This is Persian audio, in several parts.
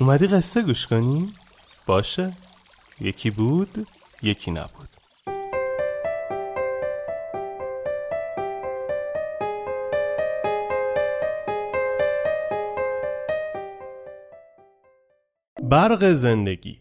اومدی قصه گوش کنی؟ باشه. یکی بود یکی نبود. برق زندگی.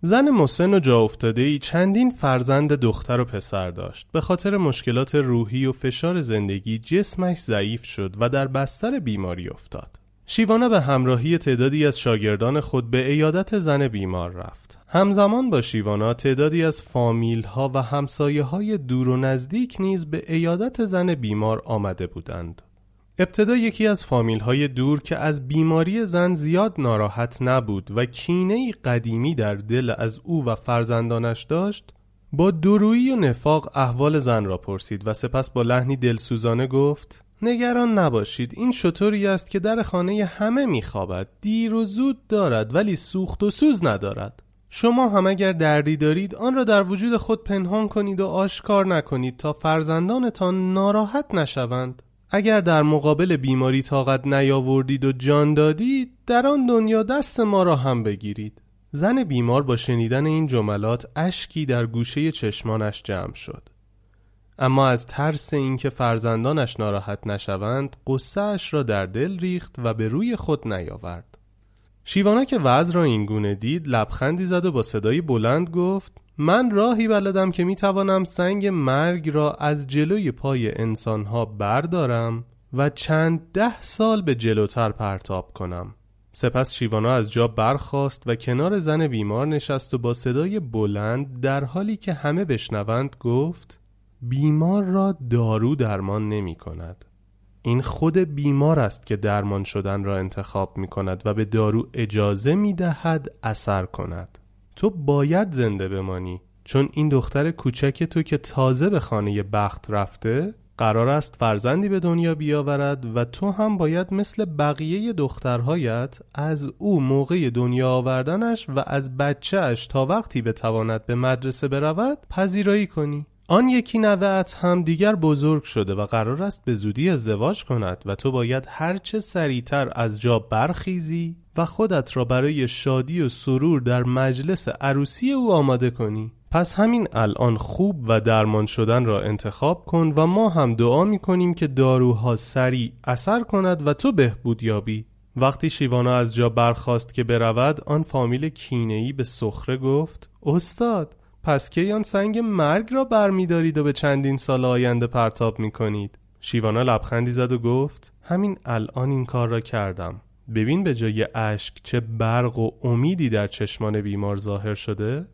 زن مسن و جا افتاده ای چندین فرزند دختر و پسر داشت. به خاطر مشکلات روحی و فشار زندگی جسمش ضعیف شد و در بستر بیماری افتاد. شیوانا به همراهی تعدادی از شاگردان خود به ایادت زن بیمار رفت. همزمان با شیوانا تعدادی از فامیل ها و همسایه های دور و نزدیک نیز به ایادت زن بیمار آمده بودند. ابتدا یکی از فامیل های دور که از بیماری زن زیاد ناراحت نبود و کینه قدیمی در دل از او و فرزندانش داشت با درویی و نفاق احوال زن را پرسید و سپس با لحنی دلسوزانه گفت نگران نباشید. این شطوری است که در خانه همه میخوابد. دیر و زود دارد ولی سوخت و سوز ندارد. شما هم اگر دردی دارید آن را در وجود خود پنهان کنید و آشکار نکنید تا فرزندانتان ناراحت نشوند. اگر در مقابل بیماری طاقت نیاوردید و جان دادید در آن دنیا دست ما را هم بگیرید. زن بیمار با شنیدن این جملات اشکی در گوشه چشمانش جمع شد. اما از ترس اینکه فرزندانش ناراحت نشوند قصهش را در دل ریخت و به روی خود نیاورد. شیوانا که وضع را اینگونه دید لبخندی زد و با صدای بلند گفت من راهی بلدم که می‌توانم سنگ مرگ را از جلوی پای انسانها بردارم و چند ده سال به جلوتر پرتاب کنم. سپس شیوانا از جا برخاست و کنار زن بیمار نشست و با صدای بلند در حالی که همه بشنوند گفت بیمار را دارو درمان نمی کند. این خود بیمار است که درمان شدن را انتخاب می کند و به دارو اجازه می دهد اثر کند. تو باید زنده بمانی چون این دختر کوچک تو که تازه به خانه بخت رفته قرار است فرزندی به دنیا بیاورد و تو هم باید مثل بقیه دخترهایت از او موقع دنیا آوردنش و از بچهش تا وقتی بتواند به مدرسه برود پذیرایی کنی آن یکی نوهت هم دیگر بزرگ شده و قرار است به زودی ازدواج کند و تو باید هرچه سریعتر از جا برخیزی و خودت را برای شادی و سرور در مجلس عروسی او آماده کنی. پس همین الان خوب و درمان شدن را انتخاب کن و ما هم دعا می کنیم که داروها سریع اثر کند و تو بهبود یابی. وقتی شیوانا از جا برخواست که برود آن فامیل کینه‌ای به سخره گفت استاد پس کی آن سنگ مرگ را برمیدارید و به چندین سال آینده پرتاب می کنید شیوانا لبخندی زد و گفت همین الان این کار را کردم. ببین به جای اشک چه برق و امیدی در چشمان بیمار ظاهر شده.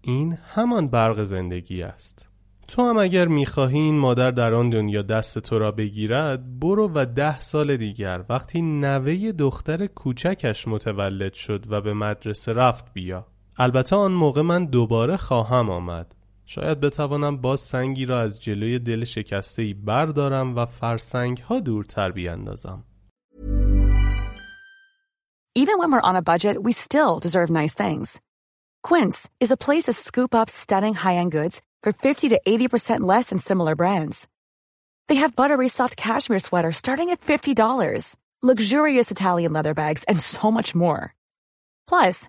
این همان برق زندگی است. تو هم اگر می‌خواهی این مادر در آن دنیا دست تو را بگیرد برو و ده سال دیگر وقتی نوه دختر کوچکش متولد شد و به مدرسه رفت بیا. البته آن موقع من دوباره خواهم آمد شاید بتوانم باز سنگی را از جلوی دل شکسته ای بردارم و فرسنگ ها دورتر بیاندازم Even when we're on a budget, we still deserve nice things. Quince is a place to scoop up stunning high-end goods for 50 to 80% less than similar brands. They have buttery soft cashmere sweaters starting at $50, luxurious Italian leather bags, and so much more. Plus,